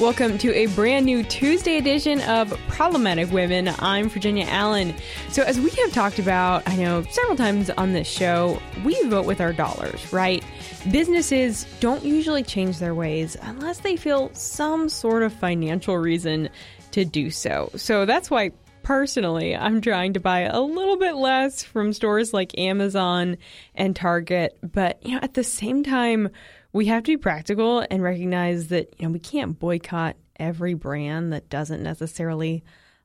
Welcome to a brand new Tuesday edition of Problematic Women. I'm Virginia Allen. So, as we have talked about, I know several times on this show, we vote with our dollars, right? Businesses don't usually change their ways unless they feel some sort of financial reason to do so. So, that's why personally, I'm trying to buy a little bit less from stores like Amazon and Target. But, you know, at the same time, we have to be practical and recognize that you know we can't boycott every brand that doesn't necessarily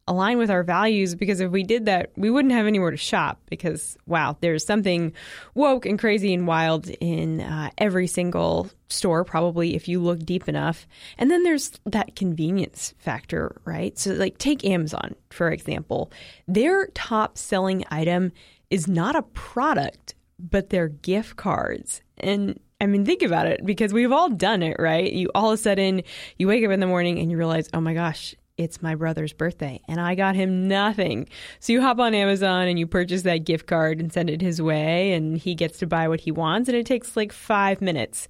align with our values because if we did that we wouldn't have anywhere to shop because wow there's something woke and crazy and wild in uh, every single store probably if you look deep enough. And then there's that convenience factor right? So like take amazon for example. Their top selling item is not a product but they're gift cards. And I mean, think about it because we've all done it, right? You all of a sudden you wake up in the morning and you realize, oh my gosh, it's my brother's birthday and I got him nothing. So you hop on Amazon and you purchase that gift card and send it his way, and he gets to buy what he wants, and it takes like five minutes.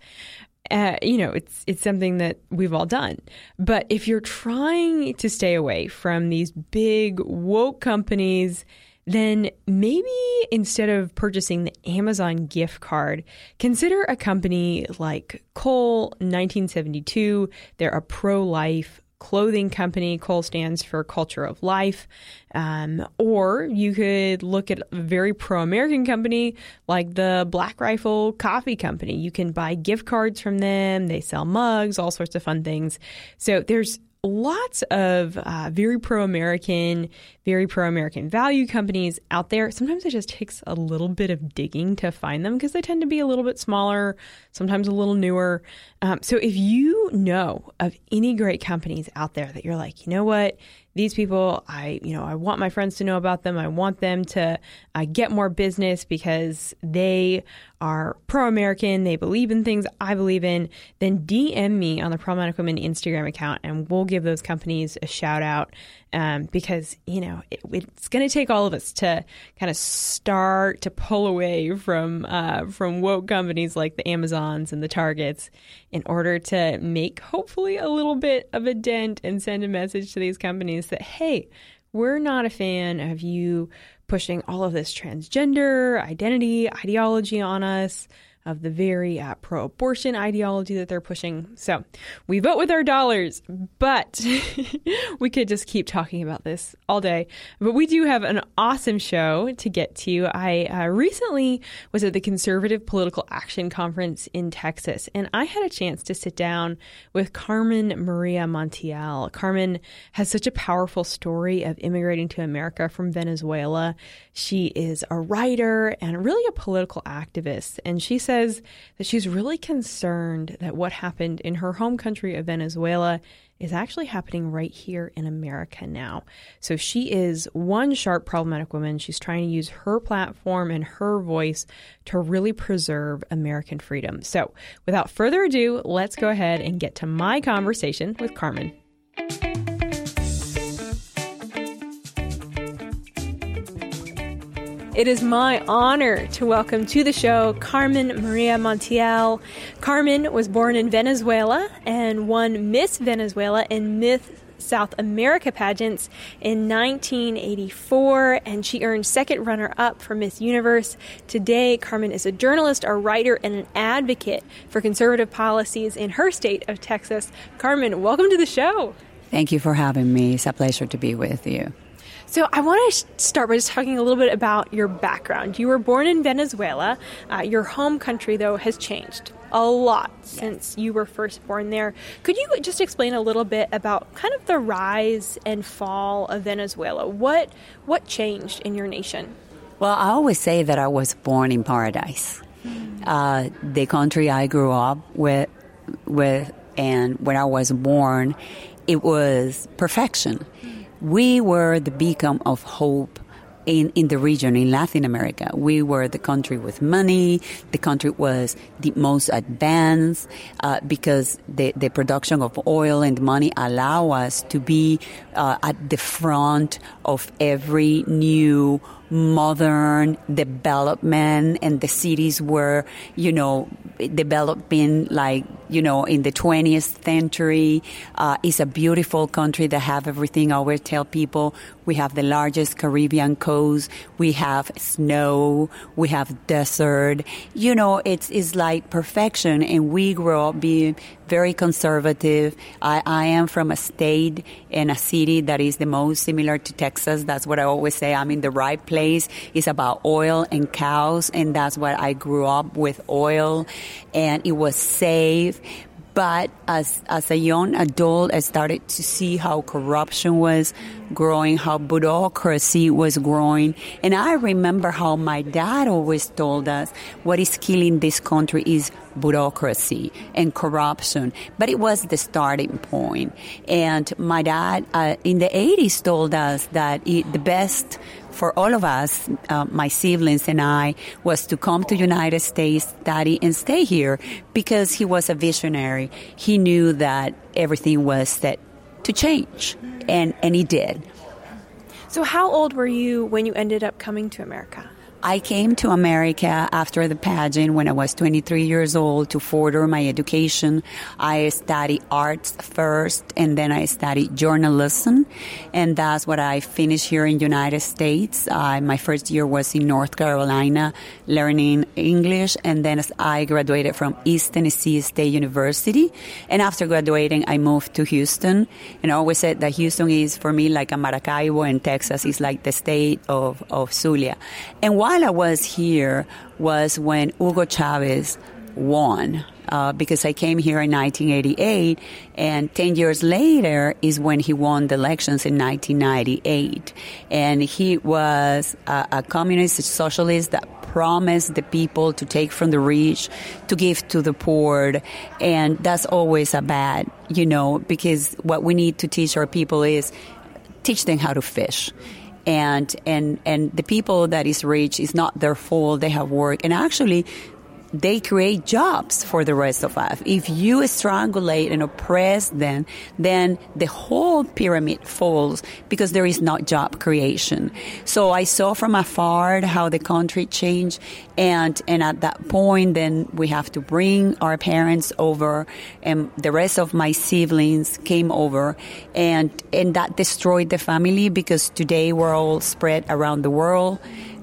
Uh, you know, it's it's something that we've all done. But if you're trying to stay away from these big woke companies then maybe instead of purchasing the Amazon gift card, consider a company like Cole 1972. They're a pro life clothing company. Cole stands for Culture of Life. Um, or you could look at a very pro American company like the Black Rifle Coffee Company. You can buy gift cards from them, they sell mugs, all sorts of fun things. So there's lots of uh, very pro American, very pro American value companies out there. Sometimes it just takes a little bit of digging to find them because they tend to be a little bit smaller, sometimes a little newer. Um, so if you know of any great companies out there that you're like, you know what, these people, I, you know, I want my friends to know about them. I want them to uh, get more business because they are pro American. They believe in things I believe in. Then DM me on the Problematic Women Instagram account and we'll give those companies a shout out um, because you know it, it's going to take all of us to kind of start to pull away from uh, from woke companies like the Amazons and the Targets in order to make hopefully a little bit of a dent and send a message to these companies that hey, we're not a fan of you pushing all of this transgender identity ideology on us of the very uh, pro abortion ideology that they're pushing. So we vote with our dollars, but we could just keep talking about this all day. But we do have an awesome show to get to. I uh, recently was at the Conservative Political Action Conference in Texas, and I had a chance to sit down with Carmen Maria Montiel. Carmen has such a powerful story of immigrating to America from Venezuela. She is a writer and really a political activist, and she said, says that she's really concerned that what happened in her home country of Venezuela is actually happening right here in America now. So she is one sharp, problematic woman. She's trying to use her platform and her voice to really preserve American freedom. So without further ado, let's go ahead and get to my conversation with Carmen. It is my honor to welcome to the show Carmen Maria Montiel. Carmen was born in Venezuela and won Miss Venezuela and Miss South America pageants in 1984, and she earned second runner up for Miss Universe. Today, Carmen is a journalist, a writer, and an advocate for conservative policies in her state of Texas. Carmen, welcome to the show. Thank you for having me. It's a pleasure to be with you. So, I want to start by just talking a little bit about your background. You were born in Venezuela. Uh, your home country, though, has changed a lot since you were first born there. Could you just explain a little bit about kind of the rise and fall of Venezuela? What what changed in your nation? Well, I always say that I was born in paradise. Mm. Uh, the country I grew up with, with, and when I was born, it was perfection. We were the beacon of hope in, in the region, in Latin America. We were the country with money. The country was the most advanced uh, because the, the production of oil and money allow us to be uh, at the front of every new modern development and the cities were, you know, developing like, you know, in the 20th century. Uh, it's a beautiful country that have everything. I always tell people we have the largest Caribbean coast. We have snow. We have desert. You know, it's, it's like perfection. And we grow up being very conservative. I, I am from a state and a city that is the most similar to Texas. That's what I always say. I'm in the right place. It's about oil and cows. And that's what I grew up with oil and it was safe. But as, as a young adult, I started to see how corruption was growing, how bureaucracy was growing. And I remember how my dad always told us what is killing this country is bureaucracy and corruption. But it was the starting point. And my dad uh, in the 80s told us that it, the best for all of us, uh, my siblings and I, was to come to United States, study, and stay here because he was a visionary. He knew that everything was set to change, and, and he did. So, how old were you when you ended up coming to America? I came to America after the pageant when I was 23 years old to further my education. I studied arts first and then I studied journalism and that's what I finished here in United States. Uh, my first year was in North Carolina learning English and then I graduated from East Tennessee State University and after graduating I moved to Houston and I always said that Houston is for me like a Maracaibo and Texas is like the state of, of Zulia. And why while I was here was when Hugo Chavez won. Uh, because I came here in 1988, and 10 years later is when he won the elections in 1998. And he was a, a communist socialist that promised the people to take from the rich, to give to the poor. And that's always a bad, you know, because what we need to teach our people is teach them how to fish and and and the people that is rich is not their fault. They have work. And actually they create jobs for the rest of us. If you strangulate and oppress them, then the whole pyramid falls because there is not job creation. So I saw from afar how the country changed and, and at that point, then we have to bring our parents over and the rest of my siblings came over and, and that destroyed the family because today we're all spread around the world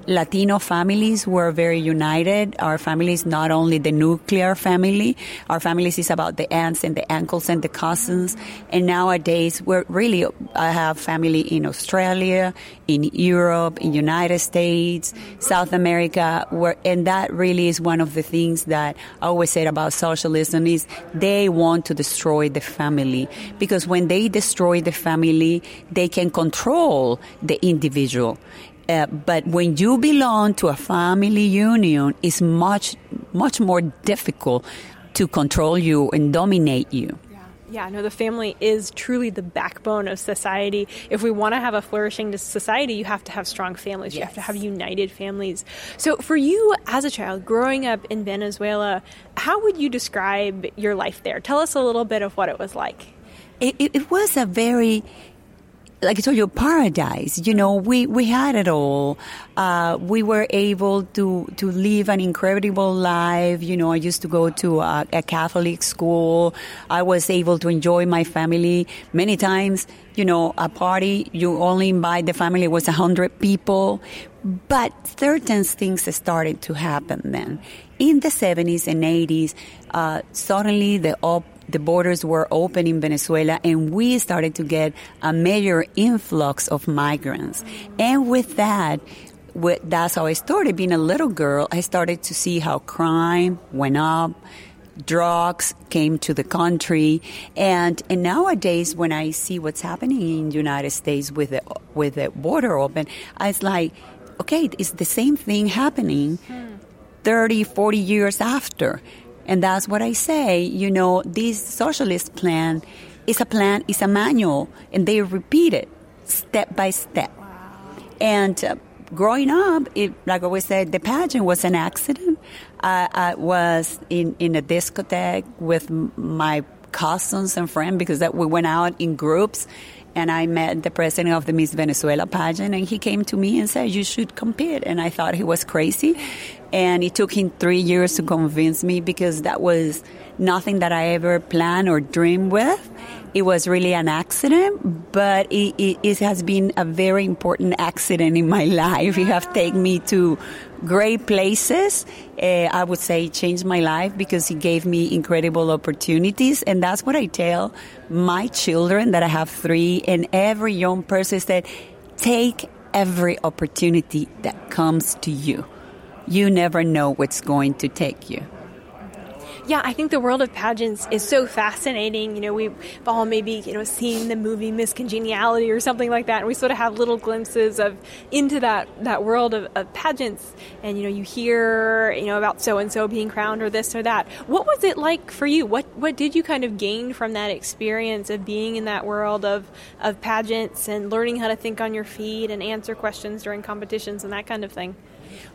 Latino families were very united. Our family is not only the nuclear family. Our families is about the aunts and the uncles and the cousins. And nowadays, we're really, I have family in Australia, in Europe, in United States, South America, where, and that really is one of the things that I always said about socialism is they want to destroy the family. Because when they destroy the family, they can control the individual. Uh, but when you belong to a family union, it's much, much more difficult to control you and dominate you. Yeah, Yeah, no, the family is truly the backbone of society. If we want to have a flourishing society, you have to have strong families. Yes. You have to have united families. So, for you as a child growing up in Venezuela, how would you describe your life there? Tell us a little bit of what it was like. It, it was a very like I told you, paradise. You know, we, we had it all. Uh, we were able to, to live an incredible life. You know, I used to go to a, a, Catholic school. I was able to enjoy my family many times. You know, a party, you only invite the family was a hundred people. But certain things started to happen then. In the 70s and 80s, uh, suddenly the op- the borders were open in Venezuela and we started to get a major influx of migrants. And with that, with, that's how I started being a little girl. I started to see how crime went up, drugs came to the country, and and nowadays when I see what's happening in the United States with the with the border open, it's like, okay, it's the same thing happening. Hmm. 30, 40 years after. And that's what I say. You know, this socialist plan is a plan, is a manual, and they repeat it step by step. Wow. And uh, growing up, it, like I always said, the pageant was an accident. Uh, I was in, in a discotheque with my cousins and friends because that we went out in groups and I met the president of the Miss Venezuela pageant, and he came to me and said, "You should compete." And I thought he was crazy, and it took him three years to convince me because that was nothing that I ever planned or dreamed with. It was really an accident, but it, it, it has been a very important accident in my life. It has taken me to great places. Uh, I would say changed my life because it gave me incredible opportunities. And that's what I tell my children that I have three and every young person is that take every opportunity that comes to you. You never know what's going to take you. Yeah, I think the world of pageants is so fascinating. You know, we've all maybe, you know, seen the movie Miss Congeniality or something like that, and we sort of have little glimpses of into that, that world of, of pageants. And, you know, you hear, you know, about so and so being crowned or this or that. What was it like for you? What what did you kind of gain from that experience of being in that world of, of pageants and learning how to think on your feet and answer questions during competitions and that kind of thing?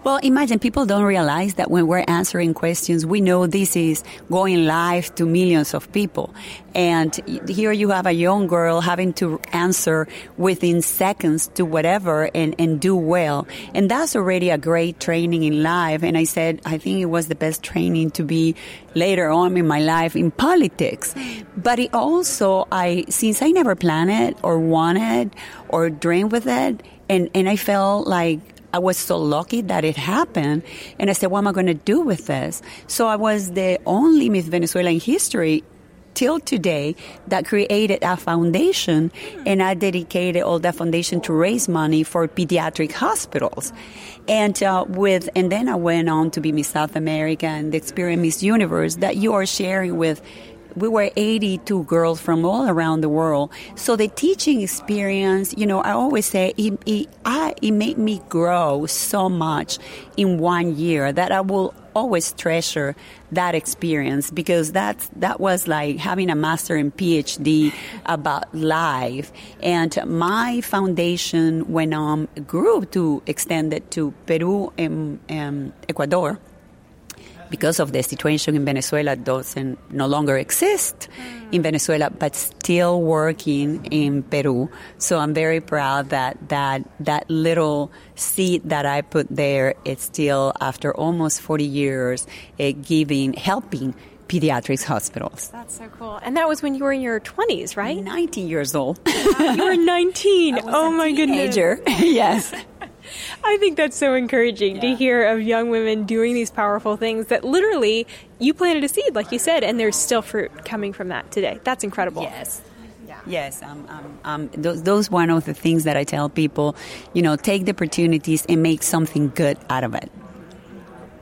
Well, imagine people don't realize that when we're answering questions, we know this is going live to millions of people. And here you have a young girl having to answer within seconds to whatever and, and do well. And that's already a great training in life. And I said, I think it was the best training to be later on in my life in politics. But it also, I, since I never planned it or wanted or dreamed with it, and, and I felt like I was so lucky that it happened. And I said, what am I going to do with this? So I was the only Miss Venezuela in history till today that created a foundation and I dedicated all that foundation to raise money for pediatric hospitals. And uh, with, and then I went on to be Miss South America and the Experience Miss Universe that you are sharing with we were 82 girls from all around the world. So the teaching experience, you know, I always say it, it, I, it made me grow so much in one year that I will always treasure that experience because that that was like having a master and PhD about life. And my foundation went on um, grew to extend it to Peru and, and Ecuador because of the situation in Venezuela doesn't no longer exist in Venezuela, but still working in Peru. So I'm very proud that that that little seed that I put there is still after almost 40 years uh, giving helping pediatrics hospitals. That's so cool. And that was when you were in your 20s, right? 19 years old. you were 19. oh my teenager. goodness. yes. I think that's so encouraging yeah. to hear of young women doing these powerful things that literally you planted a seed, like you said, and there's still fruit coming from that today. That's incredible. Yes. Yeah. Yes, um, um, um, those, those one of the things that I tell people, you know, take the opportunities and make something good out of it.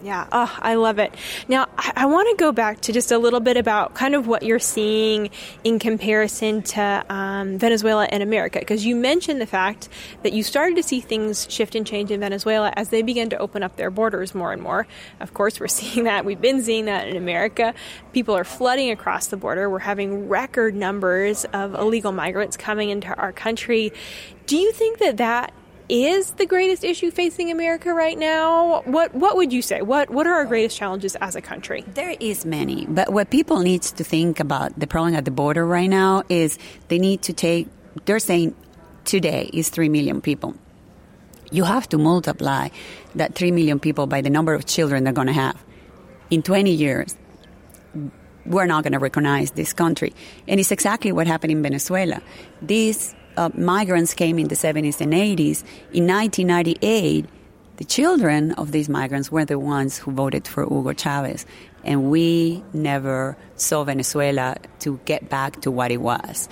Yeah, oh, I love it. Now, I, I want to go back to just a little bit about kind of what you're seeing in comparison to um, Venezuela and America, because you mentioned the fact that you started to see things shift and change in Venezuela as they began to open up their borders more and more. Of course, we're seeing that. We've been seeing that in America. People are flooding across the border. We're having record numbers of illegal migrants coming into our country. Do you think that that is the greatest issue facing America right now? What what would you say? What what are our greatest challenges as a country? There is many, but what people need to think about the problem at the border right now is they need to take. They're saying today is three million people. You have to multiply that three million people by the number of children they're going to have in 20 years. We're not going to recognize this country, and it's exactly what happened in Venezuela. These uh, migrants came in the 70s and 80s, in 1998, the children of these migrants were the ones who voted for Hugo Chavez. And we never saw Venezuela to get back to what it was.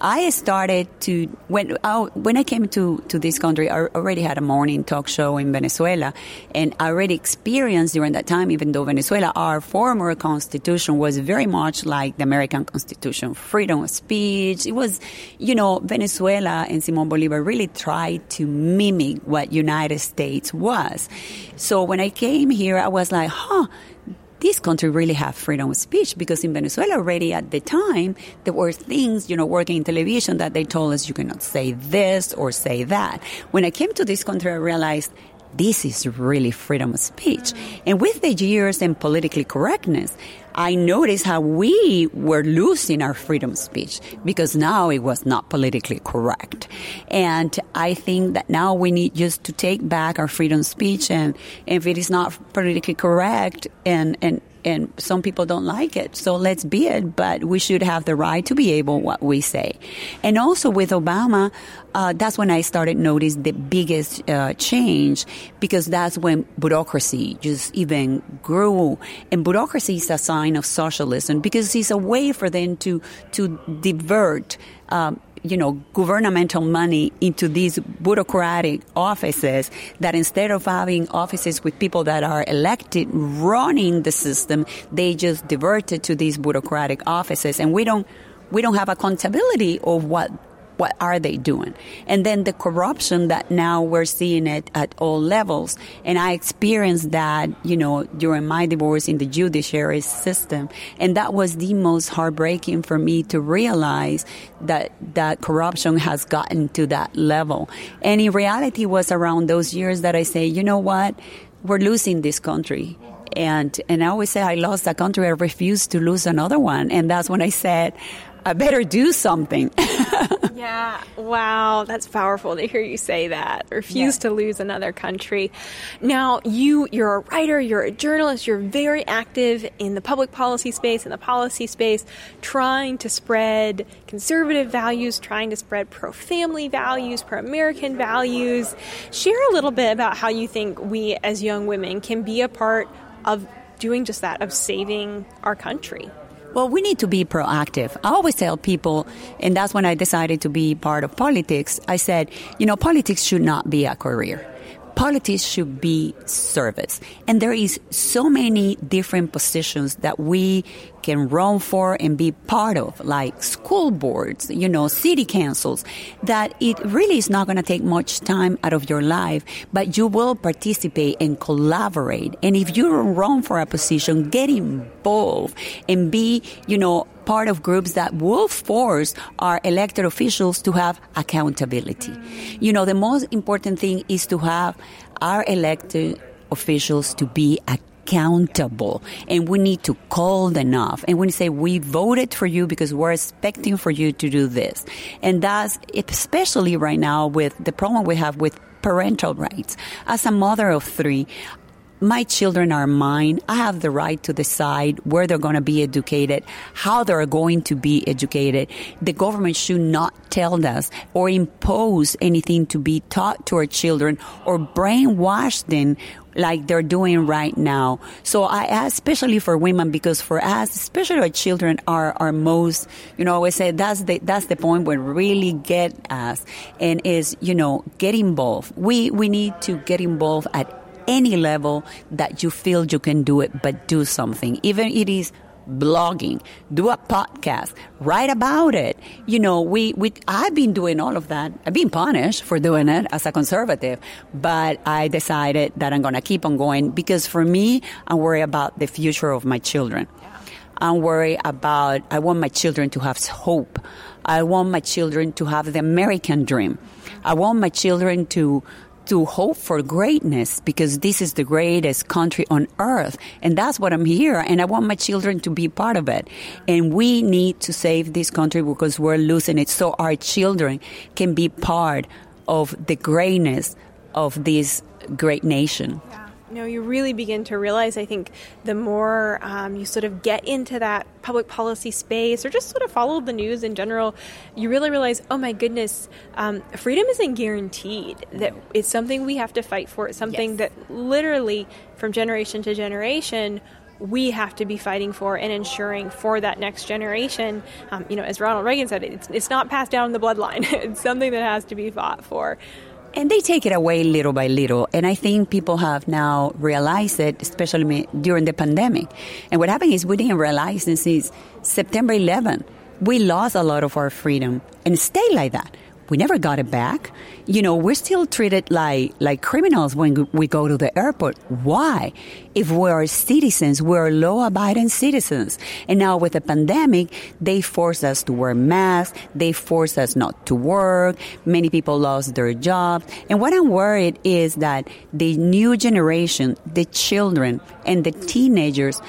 I started to when oh, when I came to to this country, I already had a morning talk show in Venezuela, and I already experienced during that time. Even though Venezuela, our former constitution was very much like the American Constitution, freedom of speech. It was, you know, Venezuela and Simon Bolivar really tried to mimic what United States was. So when I came here, I was like, huh this country really have freedom of speech because in Venezuela already at the time there were things, you know, working in television that they told us you cannot say this or say that. When I came to this country, I realized this is really freedom of speech. And with the years and politically correctness, I noticed how we were losing our freedom of speech because now it was not politically correct. And I think that now we need just to take back our freedom of speech and if it is not politically correct and, and and some people don't like it. So let's be it, but we should have the right to be able what we say. And also with Obama, uh, that's when I started notice the biggest uh, change because that's when bureaucracy just even grew. And bureaucracy is a sign of socialism because it's a way for them to to divert. Um, you know, governmental money into these bureaucratic offices that instead of having offices with people that are elected running the system, they just divert it to these bureaucratic offices. And we don't, we don't have accountability of what what are they doing? And then the corruption that now we're seeing it at all levels. And I experienced that, you know, during my divorce in the judiciary system. And that was the most heartbreaking for me to realize that that corruption has gotten to that level. And in reality was around those years that I say, you know what? We're losing this country and and I always say I lost a country, I refuse to lose another one. And that's when I said, I better do something. yeah. Wow. That's powerful to hear you say that. Refuse yeah. to lose another country. Now, you, you're a writer, you're a journalist, you're very active in the public policy space, in the policy space, trying to spread conservative values, trying to spread pro family values, pro American values. Share a little bit about how you think we as young women can be a part of doing just that, of saving our country. Well, we need to be proactive. I always tell people, and that's when I decided to be part of politics. I said, you know, politics should not be a career politics should be service. And there is so many different positions that we can run for and be part of, like school boards, you know, city councils, that it really is not going to take much time out of your life, but you will participate and collaborate. And if you run for a position, get involved and be, you know, part of groups that will force our elected officials to have accountability. You know, the most important thing is to have our elected officials to be accountable. And we need to call them off. And we say we voted for you because we're expecting for you to do this. And that's especially right now with the problem we have with parental rights. As a mother of three my children are mine. I have the right to decide where they're going to be educated, how they're going to be educated. The government should not tell us or impose anything to be taught to our children or brainwash them like they're doing right now. So I ask, especially for women, because for us, especially our children are our most, you know, I always say that's the, that's the point where really get us and is, you know, get involved. We, we need to get involved at any level that you feel you can do it, but do something. Even it is blogging, do a podcast, write about it. You know, we, we, I've been doing all of that. I've been punished for doing it as a conservative, but I decided that I'm going to keep on going because for me, I'm worried about the future of my children. I'm worried about, I want my children to have hope. I want my children to have the American dream. I want my children to to hope for greatness because this is the greatest country on earth. And that's what I'm here. And I want my children to be part of it. And we need to save this country because we're losing it so our children can be part of the greatness of this great nation. Yeah know, you really begin to realize, I think, the more um, you sort of get into that public policy space or just sort of follow the news in general, you really realize, oh my goodness, um, freedom isn't guaranteed. That it's something we have to fight for. It's something yes. that literally, from generation to generation, we have to be fighting for and ensuring for that next generation. Um, you know, as Ronald Reagan said, it's, it's not passed down the bloodline. it's something that has to be fought for. And they take it away little by little. And I think people have now realized it, especially during the pandemic. And what happened is we didn't realize since September 11, we lost a lot of our freedom and stay like that. We never got it back. You know, we're still treated like, like criminals when we go to the airport. Why? If we're citizens, we're law abiding citizens. And now with the pandemic, they force us to wear masks. They force us not to work. Many people lost their jobs. And what I'm worried is that the new generation, the children and the teenagers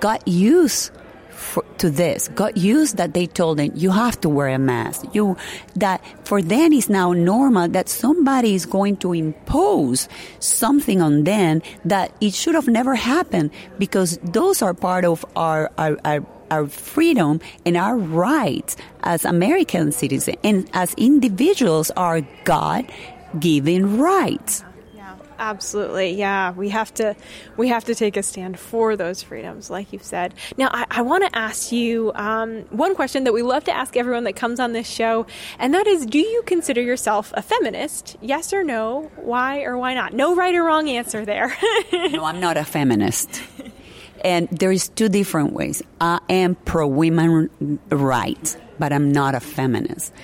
got used for, to this, got used that they told them you have to wear a mask. You that for them is now normal that somebody is going to impose something on them that it should have never happened because those are part of our our, our our freedom and our rights as American citizens and as individuals are God given rights. Absolutely, yeah. We have to we have to take a stand for those freedoms, like you said. Now, I, I want to ask you um, one question that we love to ask everyone that comes on this show, and that is: Do you consider yourself a feminist? Yes or no? Why or why not? No right or wrong answer there. no, I'm not a feminist. And there is two different ways. I am pro women rights, but I'm not a feminist.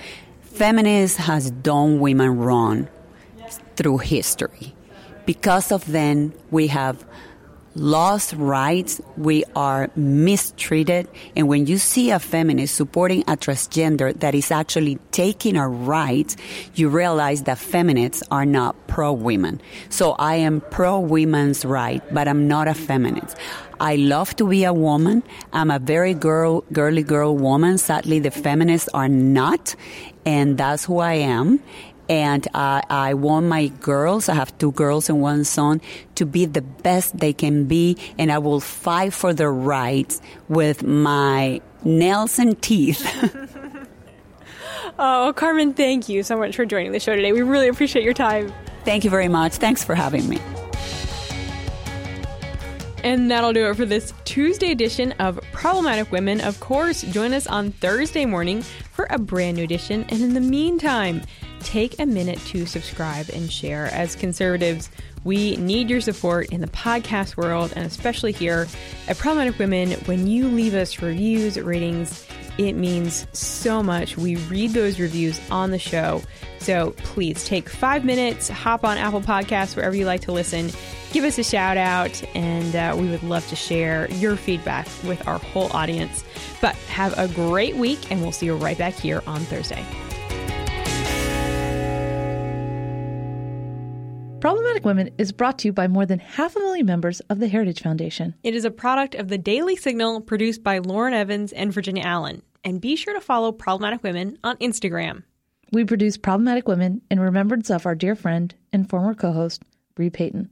Feminist has done women wrong through history because of them, we have lost rights, we are mistreated. And when you see a feminist supporting a transgender that is actually taking our rights, you realize that feminists are not pro women. So I am pro women's right, but I'm not a feminist. I love to be a woman. I'm a very girl, girly girl woman. Sadly, the feminists are not. And that's who I am and uh, I want my girls, I have two girls and one son, to be the best they can be, and I will fight for their rights with my nails and teeth. oh, Carmen, thank you so much for joining the show today. We really appreciate your time. Thank you very much. Thanks for having me. And that'll do it for this Tuesday edition of Problematic Women. Of course, join us on Thursday morning for a brand new edition. And in the meantime, take a minute to subscribe and share. As conservatives, we need your support in the podcast world and especially here at Problematic Women. When you leave us reviews, ratings, it means so much. We read those reviews on the show. So please take five minutes, hop on Apple Podcasts, wherever you like to listen, give us a shout out, and uh, we would love to share your feedback with our whole audience. But have a great week, and we'll see you right back here on Thursday. Problematic Women is brought to you by more than half a million members of the Heritage Foundation. It is a product of the Daily Signal produced by Lauren Evans and Virginia Allen. And be sure to follow Problematic Women on Instagram. We produce Problematic Women in remembrance of our dear friend and former co host, Bre Payton.